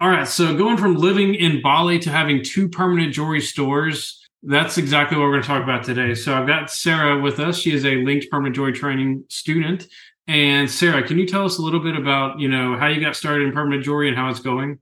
All right. So going from living in Bali to having two permanent jewelry stores, that's exactly what we're going to talk about today. So I've got Sarah with us. She is a linked permanent jewelry training student. And Sarah, can you tell us a little bit about, you know, how you got started in permanent jewelry and how it's going?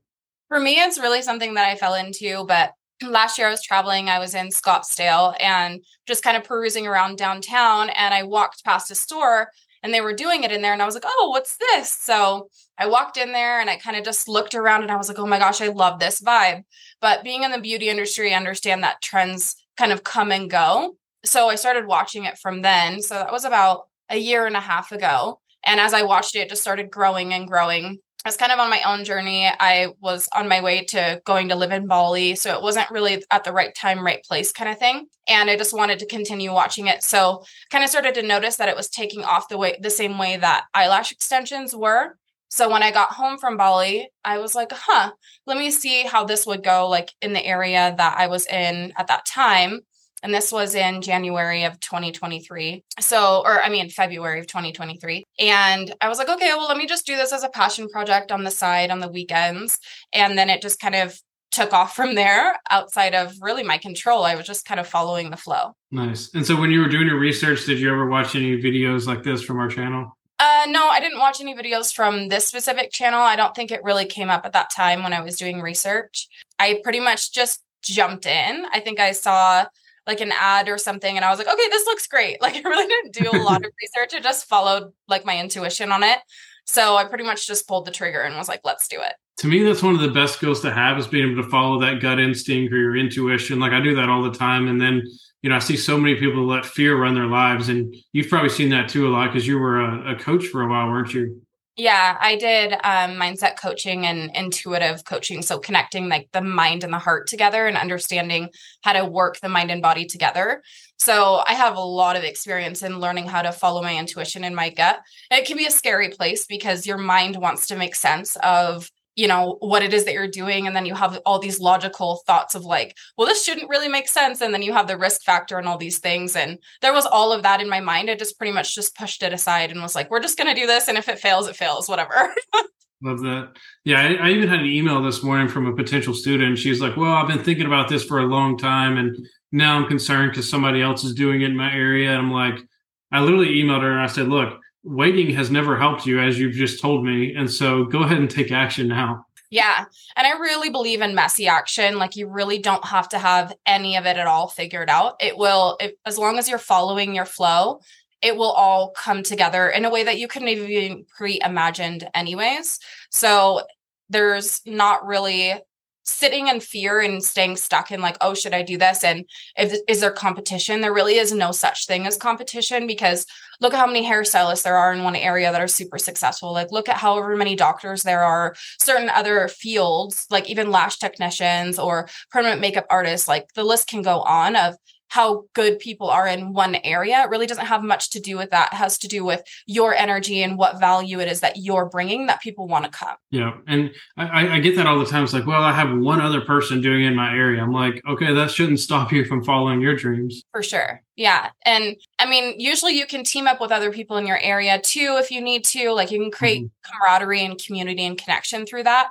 For me, it's really something that I fell into, but last year I was traveling. I was in Scottsdale and just kind of perusing around downtown. And I walked past a store and they were doing it in there. And I was like, oh, what's this? So I walked in there and I kind of just looked around and I was like, oh my gosh, I love this vibe. But being in the beauty industry, I understand that trends kind of come and go. So I started watching it from then. So that was about a year and a half ago. And as I watched it, it just started growing and growing. I was kind of on my own journey. I was on my way to going to live in Bali. So it wasn't really at the right time, right place kind of thing. And I just wanted to continue watching it. So kind of started to notice that it was taking off the way the same way that eyelash extensions were. So when I got home from Bali, I was like, huh, let me see how this would go like in the area that I was in at that time and this was in January of 2023. So, or I mean, February of 2023. And I was like, okay, well, let me just do this as a passion project on the side on the weekends. And then it just kind of took off from there outside of really my control. I was just kind of following the flow. Nice. And so, when you were doing your research, did you ever watch any videos like this from our channel? Uh, no, I didn't watch any videos from this specific channel. I don't think it really came up at that time when I was doing research. I pretty much just jumped in. I think I saw like an ad or something and I was like, okay, this looks great. Like I really didn't do a lot of research. I just followed like my intuition on it. So I pretty much just pulled the trigger and was like, let's do it. To me, that's one of the best skills to have is being able to follow that gut instinct or your intuition. Like I do that all the time. And then, you know, I see so many people let fear run their lives. And you've probably seen that too a lot because you were a, a coach for a while, weren't you? Yeah, I did um, mindset coaching and intuitive coaching. So connecting like the mind and the heart together and understanding how to work the mind and body together. So I have a lot of experience in learning how to follow my intuition and my gut. It can be a scary place because your mind wants to make sense of you know what it is that you're doing and then you have all these logical thoughts of like well this shouldn't really make sense and then you have the risk factor and all these things and there was all of that in my mind i just pretty much just pushed it aside and was like we're just going to do this and if it fails it fails whatever Love that. Yeah, I, I, even had an email this morning from a potential student. She's like, "Well, I've been thinking about this for a long time, and now I'm concerned because somebody else is doing it in my area." And I'm like, I literally emailed her and I said, "Look, waiting has never helped you, as you've just told me. And so go ahead and take action now. Yeah. And I really believe in messy action. Like you really don't have to have any of it at all figured out. It will, if, as long as you're following your flow, it will all come together in a way that you couldn't even pre imagined, anyways. So there's not really sitting in fear and staying stuck in like oh should i do this? And if is there competition? There really is no such thing as competition because look at how many hairstylists there are in one area that are super successful. Like look at however many doctors there are certain other fields like even lash technicians or permanent makeup artists like the list can go on of how good people are in one area. It really doesn't have much to do with that. It has to do with your energy and what value it is that you're bringing that people want to come. Yeah. And I, I get that all the time. It's like, well, I have one other person doing it in my area. I'm like, okay, that shouldn't stop you from following your dreams. For sure. Yeah. And I mean, usually you can team up with other people in your area too if you need to. Like you can create mm-hmm. camaraderie and community and connection through that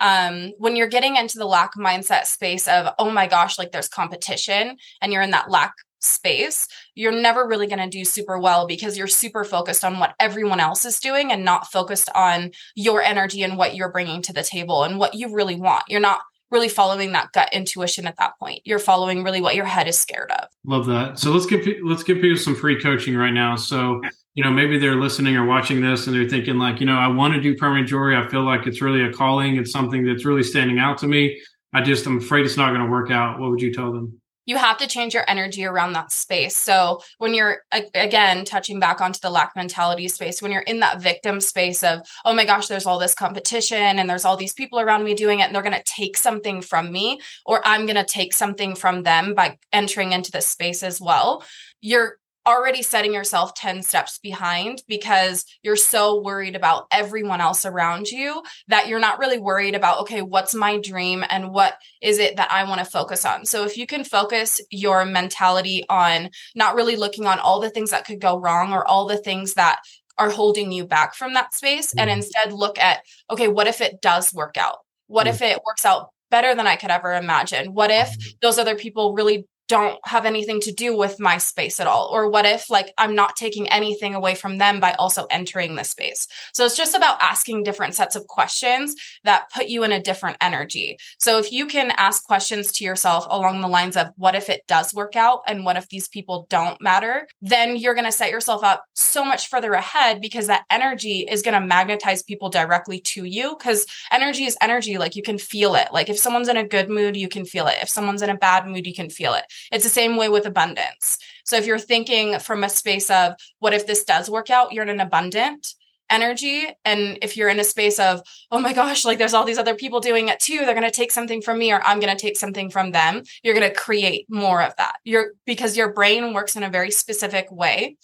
um, when you're getting into the lack mindset space of, oh my gosh, like there's competition and you're in that lack space, you're never really going to do super well because you're super focused on what everyone else is doing and not focused on your energy and what you're bringing to the table and what you really want. You're not really following that gut intuition at that point. You're following really what your head is scared of. Love that. So let's give let's give people some free coaching right now. So you know maybe they're listening or watching this and they're thinking like you know I want to do permanent jewelry. I feel like it's really a calling. It's something that's really standing out to me. I just I'm afraid it's not going to work out. What would you tell them? you have to change your energy around that space. So when you're again touching back onto the lack mentality space, when you're in that victim space of, oh my gosh, there's all this competition and there's all these people around me doing it, and they're going to take something from me, or I'm going to take something from them by entering into this space as well. You're already setting yourself 10 steps behind because you're so worried about everyone else around you that you're not really worried about, okay, what's my dream and what is it that I want to focus on? So if you can focus your mentality on not really looking on all the things that could go wrong or all the things that are holding you back from that space and mm-hmm. instead look at, okay, what if it does work out? What if it works out better than I could ever imagine? What if mm-hmm. those other people really don't have anything to do with my space at all? Or what if like i'm not taking anything away from them by also entering the space? So it's just about asking different sets of questions that put you in a different energy. So if you can ask questions to yourself along the lines of what if it does work out and what if these people don't matter? then you're going to set yourself up so much further ahead because that energy is going to magnetize people directly to you because energy is energy. Like you can feel it. Like if someone's in a good mood you can feel it. If someone's in a bad mood you can feel it it's the same way with abundance. So if you're thinking from a space of what if this does work out, you're in an abundant energy. And if you're in a space of, oh my gosh, like there's all these other people doing it too, they're going to take something from me or I'm going to take something from them, you're going to create more of that. You're because your brain works in a very specific way.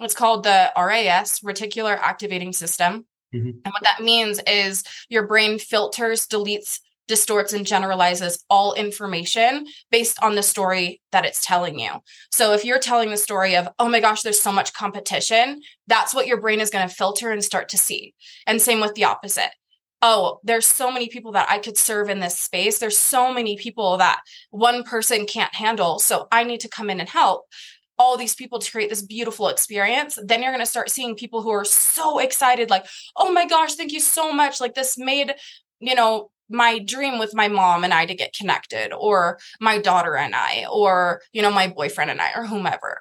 It's called the RAS, reticular activating system. Mm-hmm. And what that means is your brain filters, deletes distorts and generalizes all information based on the story that it's telling you. So if you're telling the story of, oh my gosh, there's so much competition, that's what your brain is going to filter and start to see. And same with the opposite. Oh, there's so many people that I could serve in this space. There's so many people that one person can't handle. So I need to come in and help all these people to create this beautiful experience, then you're going to start seeing people who are so excited, like, oh my gosh, thank you so much. Like, this made, you know, my dream with my mom and I to get connected, or my daughter and I, or, you know, my boyfriend and I, or whomever.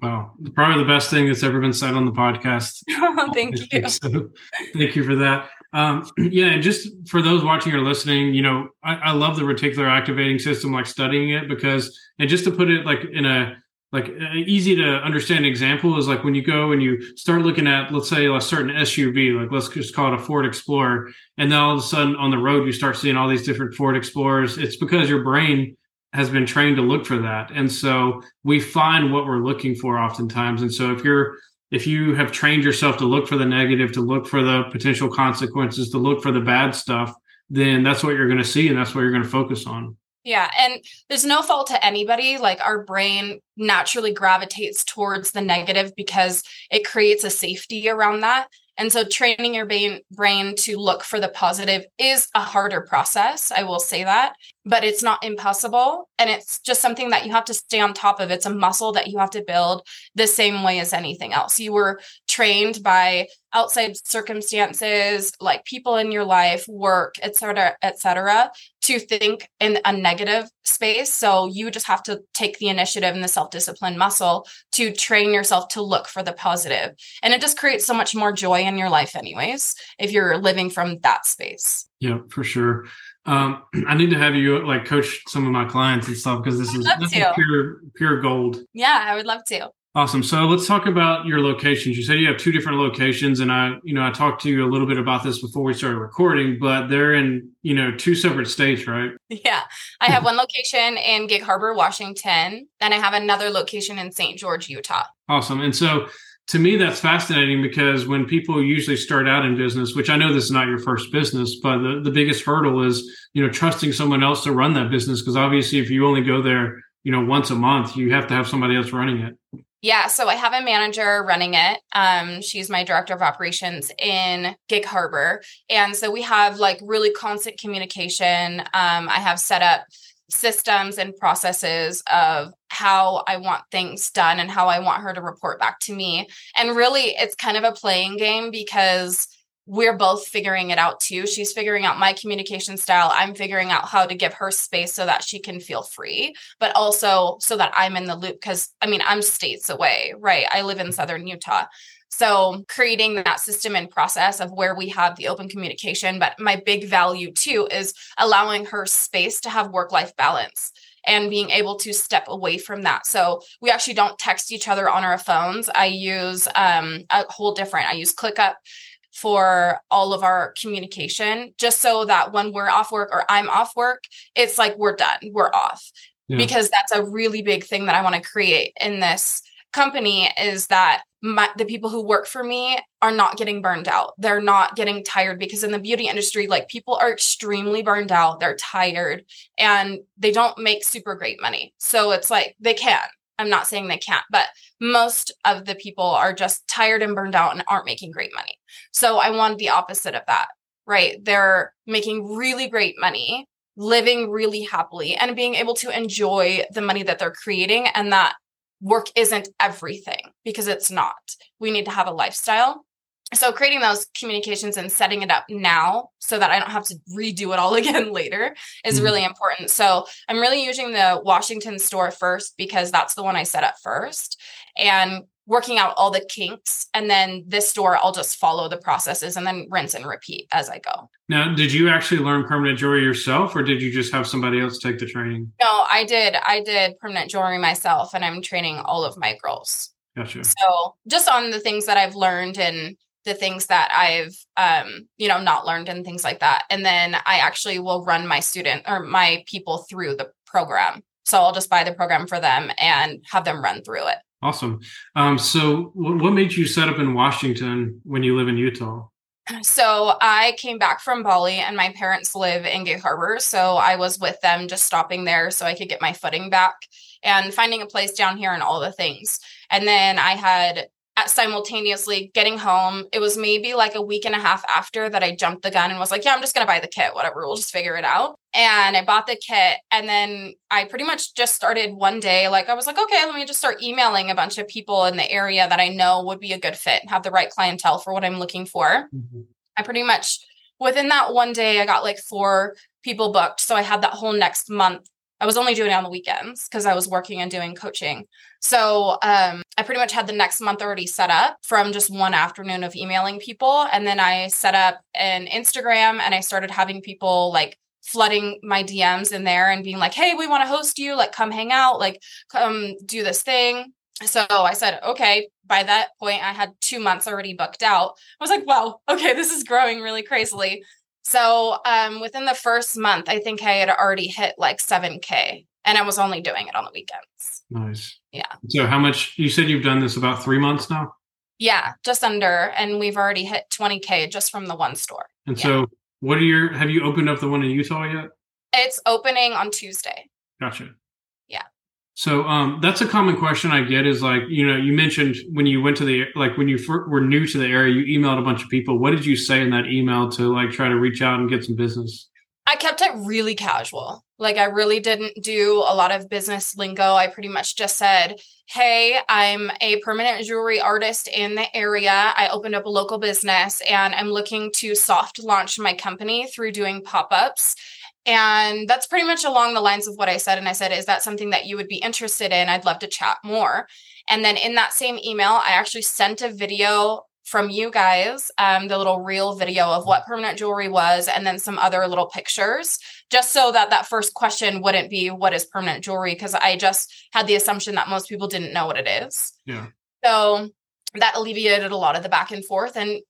Wow. Probably the best thing that's ever been said on the podcast. thank you. So, thank you for that. Um, yeah, and just for those watching or listening, you know, I, I love the reticular activating system, like studying it because, and just to put it like in a like an easy to understand example is like when you go and you start looking at let's say a certain suv like let's just call it a ford explorer and then all of a sudden on the road you start seeing all these different ford explorers. It's because your brain has been trained to look for that. And so we find what we're looking for oftentimes. And so if you're if you have trained yourself to look for the negative to look for the potential consequences to look for the bad stuff then that's what you're going to see and that's what you're going to focus on yeah. And there's no fault to anybody. Like our brain naturally gravitates towards the negative because it creates a safety around that. And so training your brain brain to look for the positive is a harder process. I will say that, but it's not impossible. And it's just something that you have to stay on top of. It's a muscle that you have to build the same way as anything else. You were trained by outside circumstances, like people in your life, work, et cetera, et cetera, to think in a negative space. So you just have to take the initiative and the self discipline muscle to train yourself to look for the positive. And it just creates so much more joy in your life, anyways, if you're living from that space. Yeah, for sure. Um, I need to have you like coach some of my clients and stuff because this is, this is pure pure gold. Yeah, I would love to. Awesome. So let's talk about your locations. You said you have two different locations, and I, you know, I talked to you a little bit about this before we started recording, but they're in, you know, two separate states, right? Yeah. I have one location in Gig Harbor, Washington, and I have another location in St. George, Utah. Awesome. And so to me, that's fascinating because when people usually start out in business, which I know this is not your first business, but the, the biggest hurdle is, you know, trusting someone else to run that business. Because obviously, if you only go there, you know, once a month, you have to have somebody else running it. Yeah, so I have a manager running it. Um, she's my director of operations in Gig Harbor, and so we have like really constant communication. Um, I have set up systems and processes of how I want things done and how I want her to report back to me. And really, it's kind of a playing game because we're both figuring it out too. She's figuring out my communication style. I'm figuring out how to give her space so that she can feel free, but also so that I'm in the loop. Cause I mean, I'm states away, right? I live in Southern Utah. So creating that system and process of where we have the open communication. But my big value too is allowing her space to have work life balance and being able to step away from that. So we actually don't text each other on our phones. I use um, a whole different, I use ClickUp for all of our communication, just so that when we're off work or I'm off work, it's like we're done, we're off. Yeah. Because that's a really big thing that I want to create in this company is that my, the people who work for me are not getting burned out. They're not getting tired because in the beauty industry, like people are extremely burned out. They're tired and they don't make super great money. So it's like they can, I'm not saying they can't, but most of the people are just tired and burned out and aren't making great money. So I wanted the opposite of that. right? They're making really great money, living really happily, and being able to enjoy the money that they're creating. And that work isn't everything because it's not. We need to have a lifestyle. So, creating those communications and setting it up now so that I don't have to redo it all again later is mm-hmm. really important. So, I'm really using the Washington store first because that's the one I set up first. And working out all the kinks and then this store i'll just follow the processes and then rinse and repeat as i go now did you actually learn permanent jewelry yourself or did you just have somebody else take the training no i did i did permanent jewelry myself and i'm training all of my girls gotcha so just on the things that i've learned and the things that i've um you know not learned and things like that and then i actually will run my student or my people through the program so i'll just buy the program for them and have them run through it Awesome. Um, so, what made you set up in Washington when you live in Utah? So, I came back from Bali, and my parents live in Gig Harbor. So, I was with them, just stopping there so I could get my footing back and finding a place down here and all the things. And then I had simultaneously getting home. It was maybe like a week and a half after that I jumped the gun and was like, yeah, I'm just going to buy the kit, whatever, we'll just figure it out. And I bought the kit. And then I pretty much just started one day. Like, I was like, okay, let me just start emailing a bunch of people in the area that I know would be a good fit, and have the right clientele for what I'm looking for. Mm-hmm. I pretty much, within that one day, I got like four people booked. So I had that whole next month I was only doing it on the weekends because I was working and doing coaching. So um, I pretty much had the next month already set up from just one afternoon of emailing people. And then I set up an Instagram and I started having people like flooding my DMs in there and being like, hey, we want to host you. Like, come hang out, like, come do this thing. So I said, okay. By that point, I had two months already booked out. I was like, wow, okay, this is growing really crazily. So um, within the first month, I think I had already hit like 7K and I was only doing it on the weekends. Nice. Yeah. So how much you said you've done this about three months now? Yeah, just under. And we've already hit 20K just from the one store. And yeah. so what are your, have you opened up the one in Utah yet? It's opening on Tuesday. Gotcha. So um, that's a common question I get is like, you know, you mentioned when you went to the, like when you were new to the area, you emailed a bunch of people. What did you say in that email to like try to reach out and get some business? I kept it really casual. Like I really didn't do a lot of business lingo. I pretty much just said, Hey, I'm a permanent jewelry artist in the area. I opened up a local business and I'm looking to soft launch my company through doing pop ups. And that's pretty much along the lines of what I said. And I said, Is that something that you would be interested in? I'd love to chat more. And then in that same email, I actually sent a video from you guys, um, the little real video of what permanent jewelry was, and then some other little pictures, just so that that first question wouldn't be, What is permanent jewelry? Because I just had the assumption that most people didn't know what it is. Yeah. So that alleviated a lot of the back and forth. And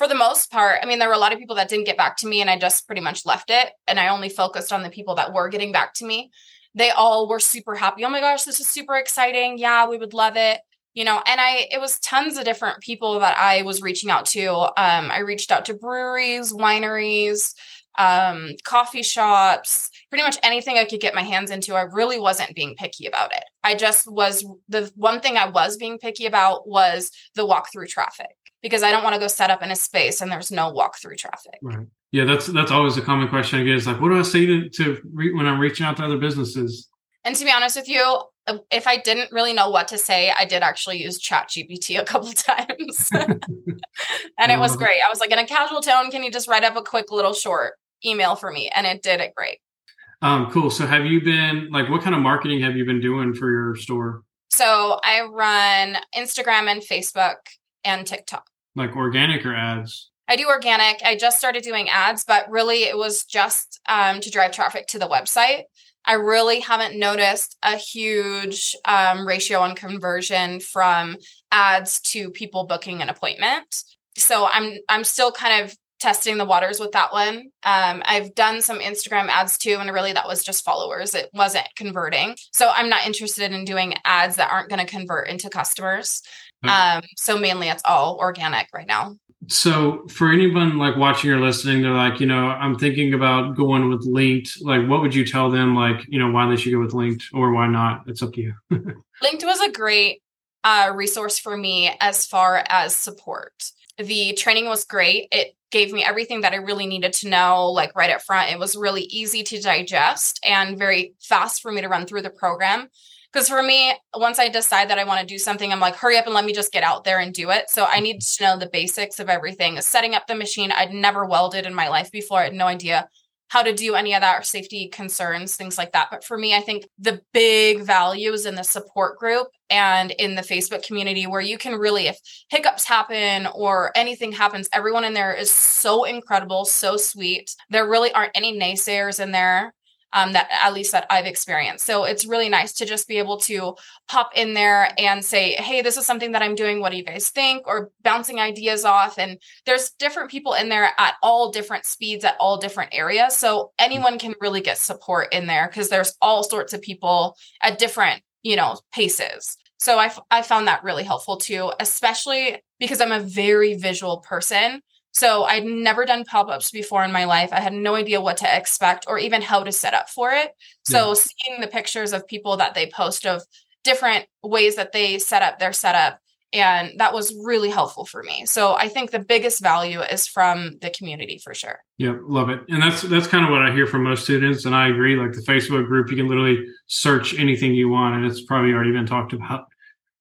for the most part, I mean, there were a lot of people that didn't get back to me and I just pretty much left it. And I only focused on the people that were getting back to me. They all were super happy. Oh my gosh, this is super exciting. Yeah, we would love it. You know, and I, it was tons of different people that I was reaching out to. Um, I reached out to breweries, wineries, um, coffee shops, pretty much anything I could get my hands into. I really wasn't being picky about it. I just was the one thing I was being picky about was the walk through traffic because I don't want to go set up in a space and there's no walk through traffic. Right. Yeah, that's that's always a common question I get. Is like, what do I say to, to re- when I'm reaching out to other businesses? And to be honest with you, uh, if I didn't really know what to say, I did actually use Chat GPT a couple times, and it was great. I was like, in a casual tone, can you just write up a quick little short email for me? And it did it great. Um, cool. So, have you been like, what kind of marketing have you been doing for your store? So, I run Instagram and Facebook and TikTok. Like organic or ads? I do organic. I just started doing ads, but really it was just um, to drive traffic to the website. I really haven't noticed a huge um, ratio on conversion from ads to people booking an appointment. So I'm I'm still kind of testing the waters with that one. Um, I've done some Instagram ads too, and really that was just followers. It wasn't converting. So I'm not interested in doing ads that aren't going to convert into customers. Um, so mainly it's all organic right now. So for anyone like watching or listening, they're like, you know, I'm thinking about going with linked. Like, what would you tell them, like, you know, why they should go with linked or why not? It's up to you. linked was a great uh, resource for me as far as support. The training was great. It gave me everything that I really needed to know, like right up front. It was really easy to digest and very fast for me to run through the program. Because for me, once I decide that I want to do something, I'm like, hurry up and let me just get out there and do it. So I mm-hmm. need to know the basics of everything. Setting up the machine, I'd never welded in my life before. I had no idea how to do any of that or safety concerns, things like that. But for me, I think the big value is in the support group and in the Facebook community where you can really, if hiccups happen or anything happens, everyone in there is so incredible, so sweet. There really aren't any naysayers in there um, that at least that I've experienced. So it's really nice to just be able to pop in there and say, hey, this is something that I'm doing. What do you guys think? Or bouncing ideas off. And there's different people in there at all different speeds, at all different areas. So anyone can really get support in there because there's all sorts of people at different, you know, paces. So I, I found that really helpful too, especially because I'm a very visual person. So I'd never done pop-ups before in my life. I had no idea what to expect or even how to set up for it. So yeah. seeing the pictures of people that they post of different ways that they set up their setup and that was really helpful for me. So I think the biggest value is from the community for sure. Yeah, love it. And that's that's kind of what I hear from most students and I agree like the Facebook group you can literally search anything you want and it's probably already been talked about.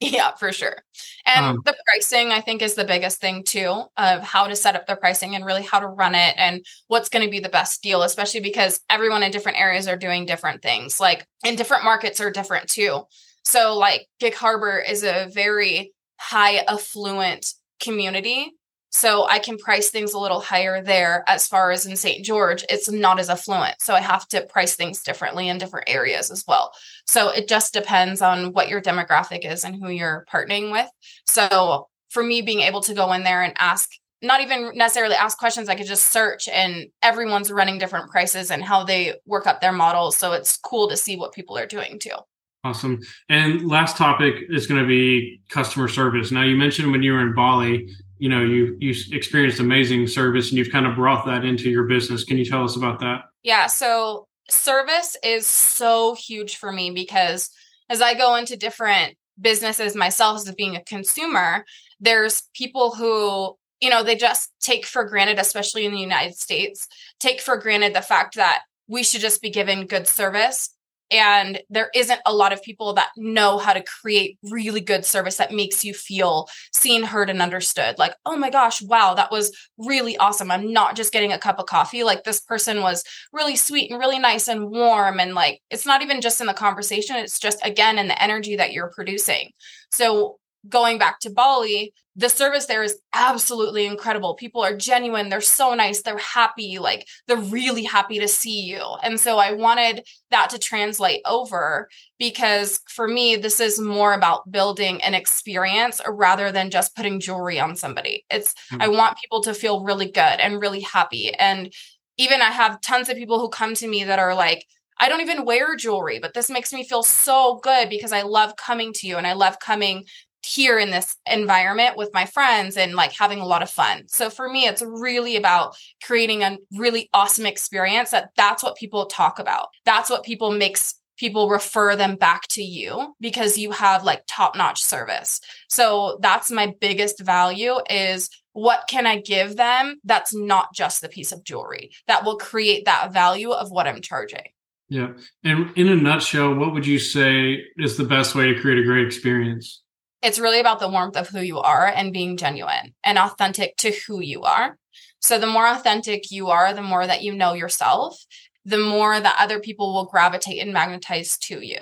Yeah, for sure. And um, the pricing, I think, is the biggest thing too of how to set up the pricing and really how to run it and what's going to be the best deal, especially because everyone in different areas are doing different things. Like in different markets are different too. So, like Gig Harbor is a very high affluent community so I can price things a little higher there as far as in St. George, it's not as affluent. So I have to price things differently in different areas as well. So it just depends on what your demographic is and who you're partnering with. So for me, being able to go in there and ask, not even necessarily ask questions, I could just search and everyone's running different prices and how they work up their models. So it's cool to see what people are doing too. Awesome. And last topic is going to be customer service. Now, you mentioned when you were in Bali, you know you you experienced amazing service and you've kind of brought that into your business. Can you tell us about that? Yeah so service is so huge for me because as i go into different businesses myself as being a consumer there's people who you know they just take for granted especially in the united states take for granted the fact that we should just be given good service and there isn't a lot of people that know how to create really good service that makes you feel seen heard and understood. Like oh my gosh wow that was really awesome. I'm not just getting a cup of coffee. Like this person was really sweet and really nice and warm. And like it's not even just in the conversation. It's just again in the energy that you're producing. So going back to Bali, the service there is absolutely incredible. People are genuine. They're so nice. They're happy. Like they're really happy to see you. And so I wanted that to translate over because for me, this is more about building an experience rather than just putting jewelry on somebody. It's, mm-hmm. I want people to feel really good and really happy. And even I have tons of people who come to me that are like, I don't even wear jewelry, but this makes me feel so good because I love coming to you and I love coming here in this environment with my friends and like having a lot of fun. So for me it's really about creating a really awesome experience that that's what people talk about. That's what people makes people refer them back to you because you have like top-notch service. So that's my biggest value is what can I give them that's not just the piece of jewelry that will create that value of what I'm charging. Yeah. And in a nutshell, what would you say is the best way to create a great experience? It's really about the warmth of who you are and being genuine and authentic to who you are. So the more authentic you are, the more that you know yourself, the more that other people will gravitate and magnetize to you.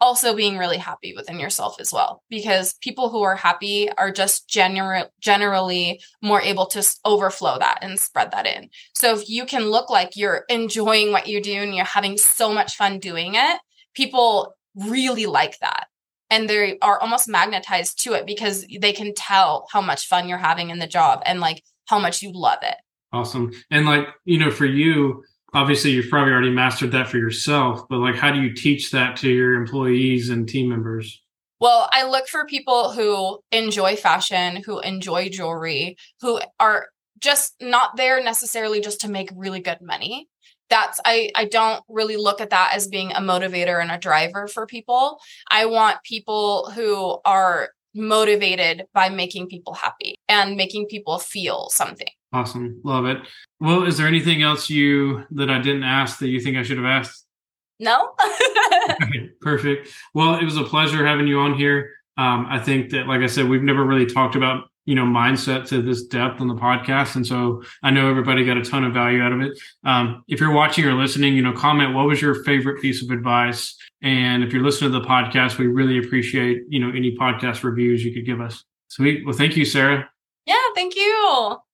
Also being really happy within yourself as well, because people who are happy are just general, generally more able to overflow that and spread that in. So if you can look like you're enjoying what you do and you're having so much fun doing it, people really like that and they are almost magnetized to it because they can tell how much fun you're having in the job and like how much you love it. Awesome. And like, you know, for you, obviously you've probably already mastered that for yourself, but like how do you teach that to your employees and team members? Well, I look for people who enjoy fashion, who enjoy jewelry, who are just not there necessarily just to make really good money, that's I I don't really look at that as being a motivator and a driver for people. I want people who are motivated by making people happy and making people feel something. Awesome. Love it. Well, is there anything else you that I didn't ask that you think I should have asked? No. Perfect. Well, it was a pleasure having you on here. Um, I think that, like I said, we've never really talked about you know mindset to this depth on the podcast, and so I know everybody got a ton of value out of it. Um, if you're watching or listening, you know, comment what was your favorite piece of advice, and if you're listening to the podcast, we really appreciate you know any podcast reviews you could give us. Sweet. Well, thank you, Sarah. Yeah, thank you.